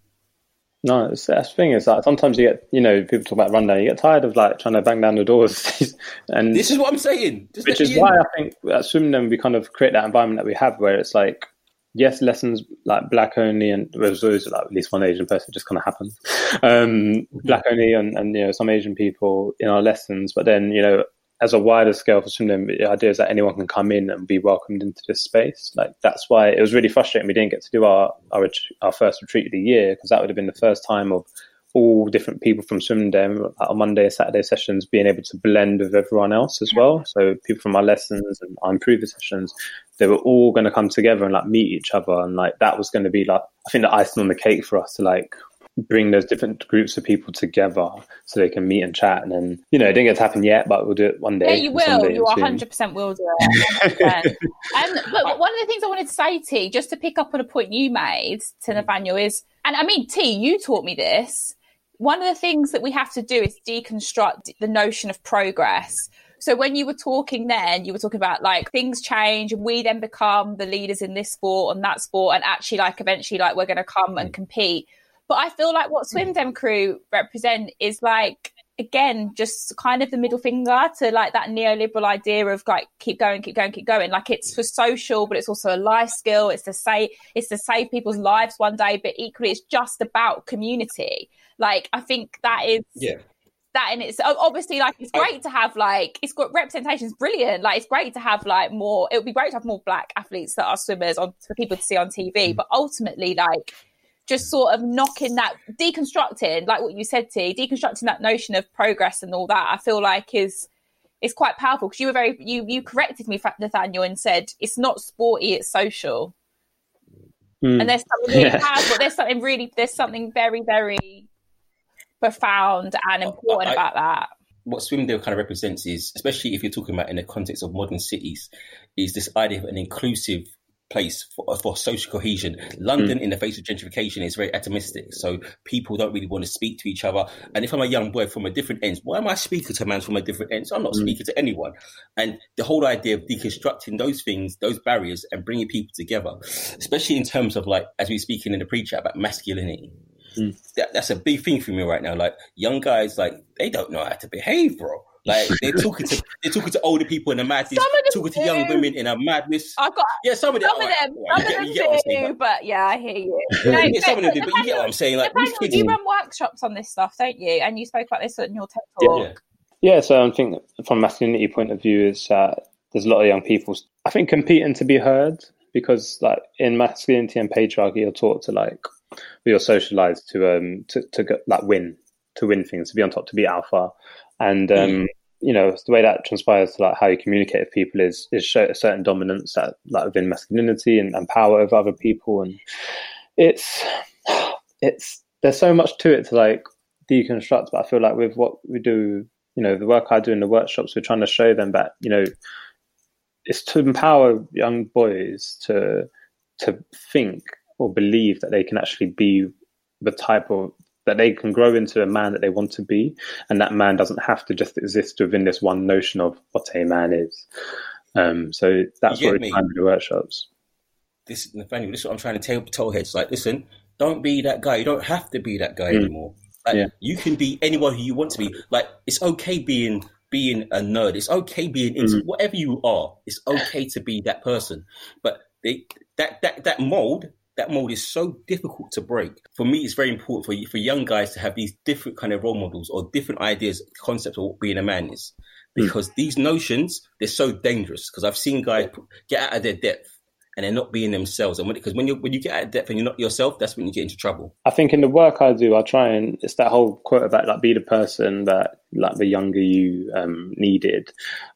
No, it's, that's the thing is like sometimes you get, you know, people talk about rundown. You get tired of like trying to bang down the doors, and this is what I'm saying. Just which is why I think at Swim Dem we kind of create that environment that we have, where it's like, yes, lessons like black only, and there's always like at least one Asian person just kind of happens, um, black only, and, and you know some Asian people in our lessons. But then you know as a wider scale for Swim Dem, the idea is that anyone can come in and be welcomed into this space. Like that's why it was really frustrating we didn't get to do our our, our first retreat of the year because that would have been the first time of all different people from Swim Dem our Monday and Saturday sessions being able to blend with everyone else as well. So people from our lessons and our improver sessions, they were all going to come together and like meet each other, and like that was going to be like I think the icing on the cake for us to like bring those different groups of people together so they can meet and chat. And then, you know, it didn't get to happen yet, but we'll do it one day. Yeah, you will. You 100% will do it. um, but one of the things I wanted to say, T, just to pick up on a point you made to Nathaniel is, and I mean, T, you taught me this. One of the things that we have to do is deconstruct the notion of progress. So when you were talking then, you were talking about like things change and we then become the leaders in this sport and that sport and actually like eventually like we're going to come and mm. compete. But I feel like what mm. Swim Dem crew represent is like again just kind of the middle finger to like that neoliberal idea of like keep going keep going keep going. Like it's for social but it's also a life skill. It's to say it's to save people's lives one day but equally it's just about community. Like i think that is yeah that and it's obviously like it's great to have like it's got representation is brilliant like it's great to have like more it would be great to have more black athletes that are swimmers on for people to see on tv mm. but ultimately like just sort of knocking that, deconstructing, like what you said, to deconstructing that notion of progress and all that. I feel like is is quite powerful because you were very you you corrected me, Nathaniel, and said it's not sporty, it's social. Mm. And there's something really yeah. There's something really there's something very very profound and important I, about that. What Swim Dem kind of represents is, especially if you're talking about in the context of modern cities, is this idea of an inclusive place for, for social cohesion. London, mm. in the face of gentrification, is very atomistic. So people don't really want to speak to each other. And if I'm a young boy from a different end, why am I speaking to a man from a different end? So I'm not mm. speaking to anyone. And the whole idea of deconstructing those things, those barriers, and bringing people together, especially in terms of like, as we are speaking in the pre chat about masculinity. Mm. That, that's a big thing for me right now. Like young guys, like they don't know how to behave, bro. Like they're talking to they're talking to older people in a madness, talking to young women in a madness. I've got yeah, some of them, some of them, some of them you get, do, but yeah, I hear you. yeah, some of them do, but you get what I'm saying. Like, you run workshops on this stuff, don't you? And you spoke about this in your TED talk. Yeah, yeah. so I think from masculinity point of view, is uh, there's a lot of young people. I think competing to be heard because like in masculinity and patriarchy, you're taught to like you're socialized to um to to get, like win to win things to be on top to be alpha. And um, mm. you know the way that transpires to like how you communicate with people is is show a certain dominance that like within masculinity and, and power over other people. And it's it's there's so much to it to like deconstruct but i feel like with what we do you know the work i do in the workshops we're trying to show them that you know it's to empower young boys to to think or believe that they can actually be the type of that they can grow into a man that they want to be, and that man doesn't have to just exist within this one notion of what a man is. Um, so that's what we're trying to do workshops. This Nathaniel, this is what I'm trying to tell tell heads. Like, listen, don't be that guy. You don't have to be that guy mm. anymore. Like, yeah. you can be anyone who you want to be. Like, it's okay being being a nerd. It's okay being into mm. whatever you are. It's okay to be that person. But they, that that that mold that mold is so difficult to break. For me, it's very important for for young guys to have these different kind of role models or different ideas, concepts of what being a man is, hmm. because mm. these notions they're so dangerous. Because I've seen guys get out of their depth and they're not being themselves. And because when, when you when you get out of depth and you're not yourself, that's when you get into trouble. I think in the work I do, I try and it's that whole quote about like be the person that like the younger you um, needed.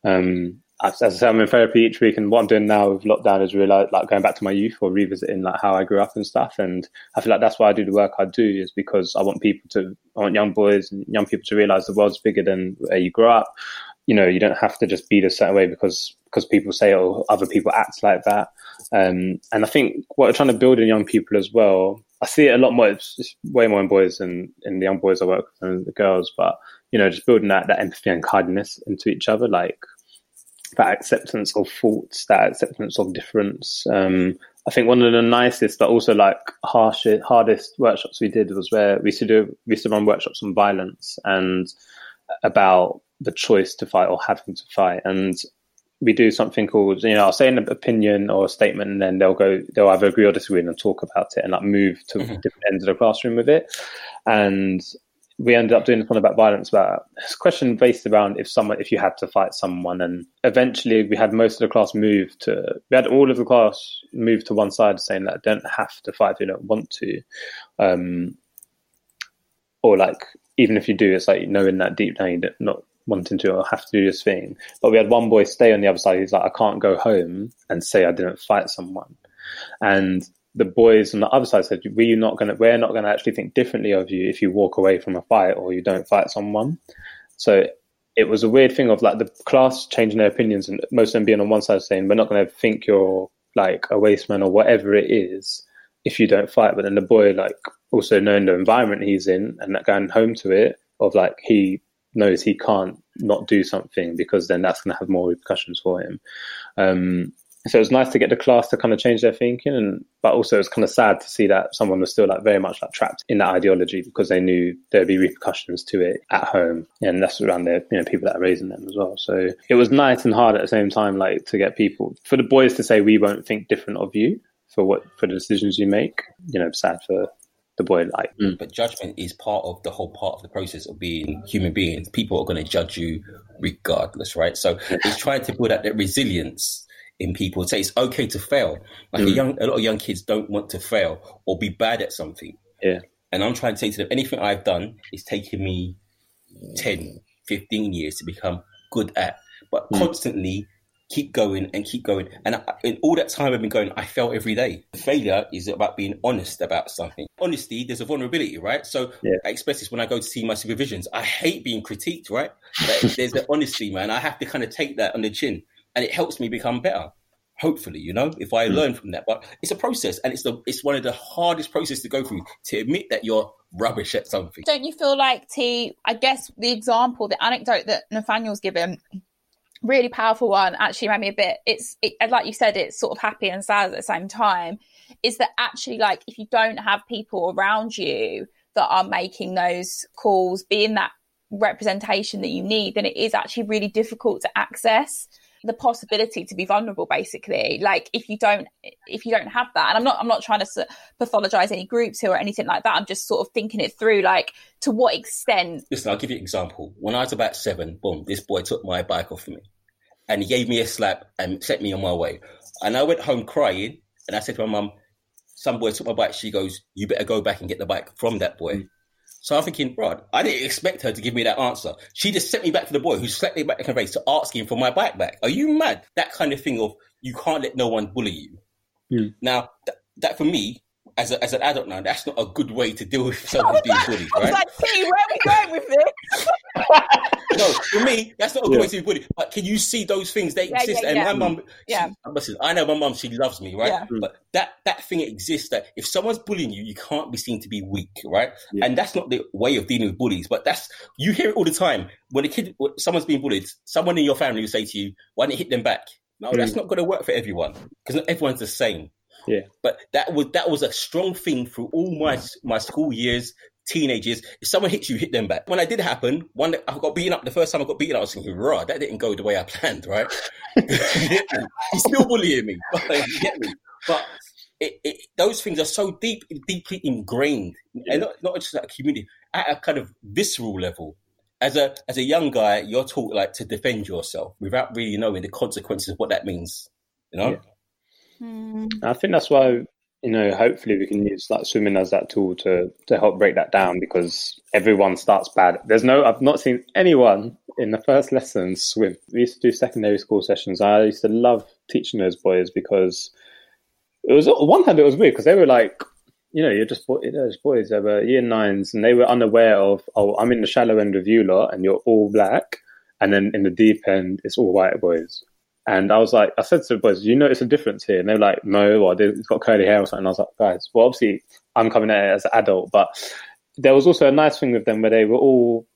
Um, as, I say, I'm in therapy each week, and what I'm doing now with lockdown is really like going back to my youth or revisiting like how I grew up and stuff. And I feel like that's why I do the work I do is because I want people to, I want young boys and young people to realize the world's bigger than where you grew up. You know, you don't have to just be the certain way because because people say or other people act like that. Um, and I think what we're trying to build in young people as well. I see it a lot more. It's, it's way more in boys than in the young boys I work with than the girls. But you know, just building that that empathy and kindness into each other, like that acceptance of faults, that acceptance of difference. Um, I think one of the nicest, but also like harshest, hardest workshops we did was where we used to do we used to run workshops on violence and about the choice to fight or having to fight. And we do something called, you know, I'll say an opinion or a statement, and then they'll go, they'll either agree or disagree and talk about it and like move to mm-hmm. different ends of the classroom with it. And we ended up doing one about violence about this question based around if someone if you had to fight someone and eventually we had most of the class move to we had all of the class move to one side saying that don't have to fight if you don't want to. Um or like even if you do it's like knowing that deep down you're not wanting to or have to do this thing. But we had one boy stay on the other side he's like i can't go home and say i didn't fight someone. And the boys on the other side said, "We're not going to. We're not going to actually think differently of you if you walk away from a fight or you don't fight someone." So it was a weird thing of like the class changing their opinions and most of them being on one side saying, "We're not going to think you're like a waste man or whatever it is if you don't fight." But then the boy, like, also knowing the environment he's in and that going home to it of like he knows he can't not do something because then that's going to have more repercussions for him. Um, so it was nice to get the class to kind of change their thinking and but also it's kind of sad to see that someone was still like very much like trapped in that ideology because they knew there'd be repercussions to it at home and that's around the you know people that are raising them as well. So it was nice and hard at the same time like to get people for the boys to say we won't think different of you for what for the decisions you make you know sad for the boy like mm. but judgment is part of the whole part of the process of being human beings. People are going to judge you regardless right? So it's trying to build up that resilience in people. Say it's okay to fail. Like mm. a young, a lot of young kids don't want to fail or be bad at something. Yeah. And I'm trying to say to them, anything I've done is taking me 10, 15 years to become good at, but mm. constantly keep going and keep going. And I, in all that time I've been going, I fail every day. Failure is about being honest about something. Honesty, there's a vulnerability, right? So yeah. I express this when I go to see my supervisions. I hate being critiqued, right? But there's the honesty, man. I have to kind of take that on the chin and it helps me become better. Hopefully, you know, if I mm. learn from that. But it's a process, and it's the it's one of the hardest processes to go through to admit that you're rubbish at something. Don't you feel like T? I guess the example, the anecdote that Nathaniel's given, really powerful one. Actually, made me a bit. It's it, like you said, it's sort of happy and sad at the same time. Is that actually like if you don't have people around you that are making those calls, being that representation that you need, then it is actually really difficult to access the possibility to be vulnerable basically. Like if you don't if you don't have that and i'm not i'm not trying to pathologize any groups here or anything like that. I'm just sort of thinking it through like to what extent listen i'll give you an example. When i was about seven boom this boy took my bike off me and he gave me a slap and set me on my way. And i went home crying and i said to my mum some boy took my bike. She goes you better go back and get the bike from that boy. mm. So I'm thinking, Rod, I didn't expect her to give me that answer. She just sent me back to the boy who slapped me back in the race to ask him for my bike back. Are you mad? That kind of thing of you can't let no one bully you. Mm. Now, th- that for me, as, a, as an adult now, that's not a good way to deal with someone being bullied, right? I was like, T, where are we going with this? no, for me, that's not a good yeah. way to be bullied. But can you see those things? They yeah, exist. Yeah, and my mum, yeah. listen, I know my mum, she loves me, right? Yeah. But that, that thing exists that if someone's bullying you, you can't be seen to be weak, right? And that's not the way of dealing with bullies. But that's, you hear it all the time. When a kid, when someone's being bullied, someone in your family will say to you, why don't you hit them back? No, mm. that's not going to work for everyone because not everyone's the same. Yeah. But that was that was a strong thing through all my my school years, teenagers. If someone hits you, hit them back. When I did happen, one I got beaten up. The first time I got beaten, up, I was thinking, "Raw, that didn't go the way I planned." Right? He's still bullying me, but you get me. But it, it, those things are so deep, deeply ingrained, yeah. and not, not just at a community, at a kind of visceral level. As a as a young guy, you're taught like to defend yourself without really knowing the consequences of what that means. You know. Yeah. Mm. I think that's why you know, hopefully we can use like swimming as that tool to to help break that down because everyone starts bad. There's no, I've not seen anyone in the first lesson swim. We used to do secondary school sessions. I used to love teaching those boys because it was on one hand it was weird because they were like, you know, you're just those boys. They were year nines and they were unaware of, oh, I'm in the shallow end of you lot and you're all black, and then in the deep end it's all white boys. And I was like, I said to the boys, you notice a difference here? And they were like, no, or he's got curly hair or something. And I was like, guys, well, obviously I'm coming at it as an adult, but there was also a nice thing with them where they were all,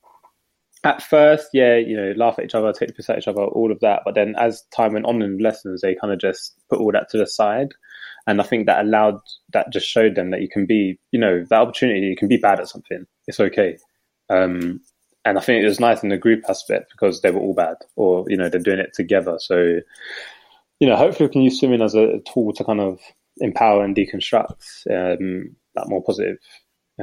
at first, yeah, you know, laugh at each other, take the piss at each other, all of that. But then as time went on in lessons, they kind of just put all that to the side. And I think that allowed, that just showed them that you can be, you know, that opportunity, you can be bad at something. It's okay. Um, and I think it was nice in the group aspect because they were all bad, or you know they're doing it together. So you know, hopefully we can use swimming as a tool to kind of empower and deconstruct um, that more positive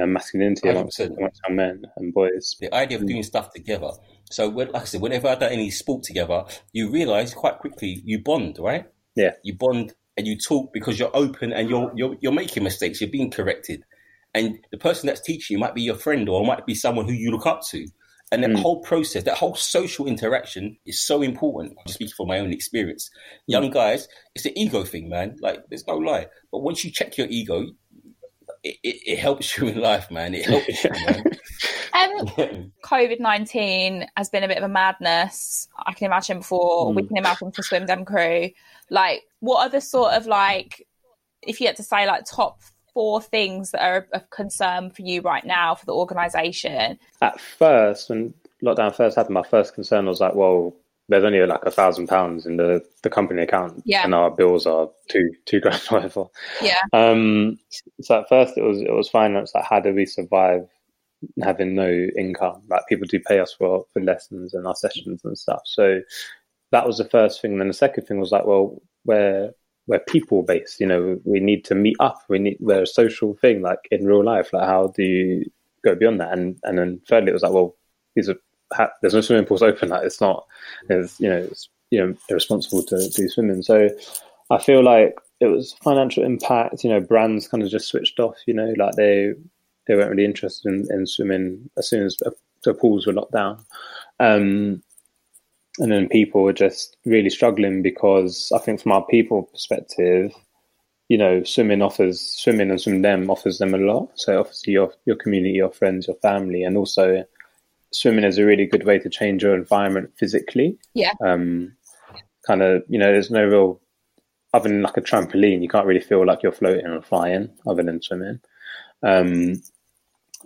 uh, masculinity amongst, 100%. amongst young men and boys. the idea of doing stuff together. So, when, like I said, whenever I've done any sport together, you realize quite quickly you bond, right? Yeah. You bond and you talk because you're open and you're you're you're making mistakes. You're being corrected, and the person that's teaching you might be your friend or might be someone who you look up to. And that Mm. whole process, that whole social interaction is so important. I'm just speaking from my own experience. Young guys, it's an ego thing, man. Like, there's no lie. But once you check your ego, it, it, it helps you in life, man. It helps you, man. Um, COVID 19 has been a bit of a madness. I can imagine for Mm. Wickham and Malcolm for Swim Dem Crew. Like, what are the sort of like, if you had to say like top four things that are of concern for you right now for the organisation? At first, when lockdown first happened, my first concern was like, well, there's only like a thousand pounds in the, the company account, Yeah. and our bills are two two grand or whatever. Yeah. Um, so at first it was it was finance. Like, how do we survive having no income? Like people do pay us for for lessons and our sessions and stuff. So that was the first thing. And Then the second thing was like, well, we're we're people based. You know, we need to meet up. We need we're a social thing, like in real life. Like how do you go beyond that? And and then thirdly, it was like, well, these are ha- there's no swimming pools open. Like it's not, it's you know, it's you know irresponsible to do swimming. So I feel like it was financial impact. You know, brands kind of just switched off. You know, like they they weren't really interested in, in swimming as soon as the pools were locked down. Um, and then people were just really struggling because I think from our people perspective, you know, swimming offers swimming and Swim Dem offers them a lot. So obviously your your community, your friends, your family, and also swimming is a really good way to change your environment physically. Yeah. Um, kind of, you know, there's no real other than like a trampoline, you can't really feel like you're floating or flying other than swimming. Um,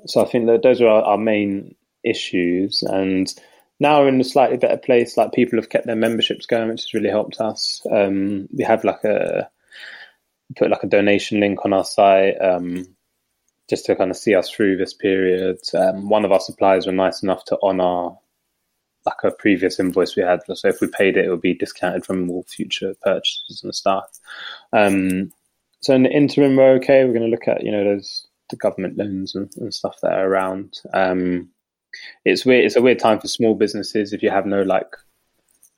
so I think that those are our, our main issues, and now we're in a slightly better place. Like people have kept their memberships going, which has really helped us. Um, we have like a put like a donation link on our site um, just to kind of see us through this period. Um, one of our suppliers were nice enough to honour like a previous invoice we had. So if we paid it, it would be discounted from all future purchases and stuff. Um, so in the interim, we're okay. We're going to look at you know those the government loans and, and stuff that are around. Um, it's weird. It's a weird time for small businesses if you have no like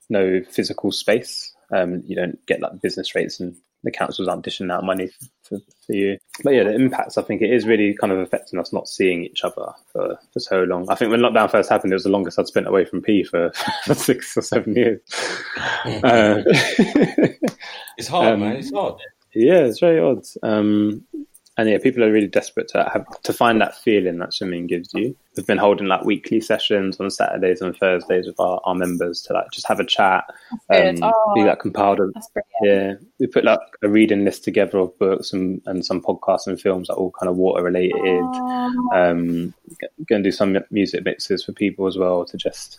no physical space. Um, you don't get like business rates, and the councils aren't dishing out money for, for you. But yeah, the impacts. I think it is really kind of affecting us not seeing each other for, for so long. I think when lockdown first happened, it was the longest I'd spent away from P for, for six or seven years. uh, It's hard, Um, man. It's hard. yeah, it's very odd. Um, and yeah, people are really desperate to have to find that feeling that swimming gives you. We've been holding like weekly sessions on Saturdays and Thursdays with our, our members to like just have a chat, um, Oh. be like compiled. Yeah, we put like a reading list together of books and, and some podcasts and films that are all kind of water related. Oh, Um, going to do some music mixes for people as well to just,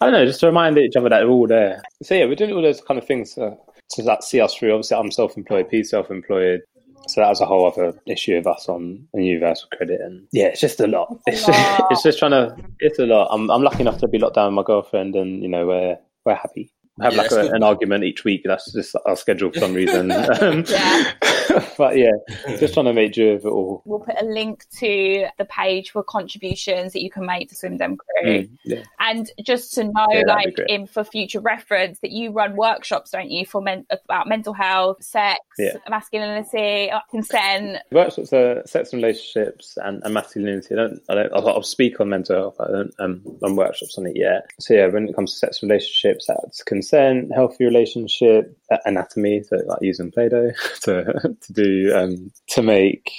I don't know, just to remind each other that they're all there. So yeah, we're doing all those kind of things to, to like, see us through. Obviously, I'm self-employed, P's self-employed. So that was a whole other issue of us on, on Universal Credit, and yeah, it's just a lot. It's a just, lot. it's just trying to. It's a lot. I'm I'm lucky enough to be locked down with my girlfriend, and you know we're we're happy. We have Yeah, like a, an argument each week. That's just our schedule for some reason. Um, Yeah. but yeah, just trying to make do of it all. We'll put a link to the page for contributions that you can make to Swim Dem Crew. Mm, yeah. And just to know, Yeah, like, in for future reference, that you run workshops, don't you, for men- about mental health, sex, Yeah. masculinity, uh, consent. workshops are sex and relationships and, and masculinity. I don't, I don't, I'll, I'll speak on mental health. I don't um, run workshops on it yet. So yeah, when it comes to sex and relationships, that's consent, healthy relationship, anatomy. So like using Play-Doh to to do um, to make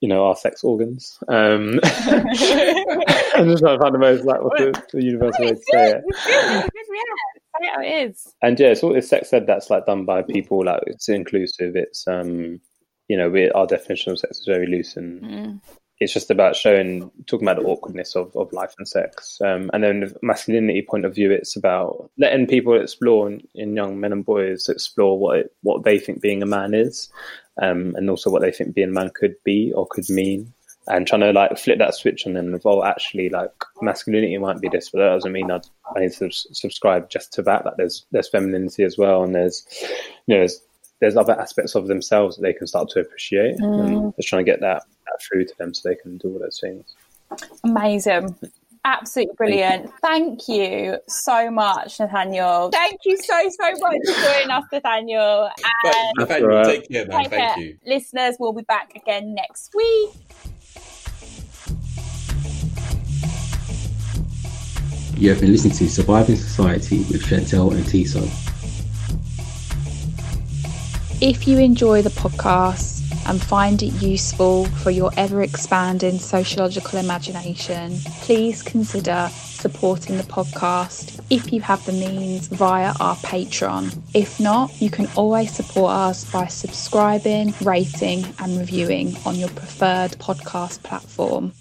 you know our sex organs. Um, I'm just trying to find the most like what's the, the universal way to say it. It's good, it's good, yeah. Say it how it is. And yeah, it's all this sex ed that's like done by people like it's inclusive. It's um, you know, we our definition of sex is very loose and Mm. It's just about showing talking about the awkwardness of, of life and sex. Um, and then the masculinity point of view it's about letting people explore in, young men and boys explore what it, what they think being a man is um, and also what they think being a man could be or could mean. And trying to like flip that switch on them of well actually like masculinity might be this but that doesn't mean I, I need to subscribe just to that like there's there's femininity as well and there's you know there's there's other aspects of themselves that they can start to appreciate, Mm. and just trying to get that, that through to them so they can do all those things. Amazing. Absolutely brilliant. Thank you so much, Nathaniel. Thank you so, so much for joining us, Nathaniel. But And Nathaniel, right. take care, man. take Thank care. you. Listeners, we'll be back again next week. You have been listening to Surviving Society with Chantelle and Tissot. If you enjoy the podcast and find it useful for your ever expanding sociological imagination, please consider supporting the podcast if you have the means via our Patreon. If not, you can always support us by subscribing, rating, and reviewing on your preferred podcast platform.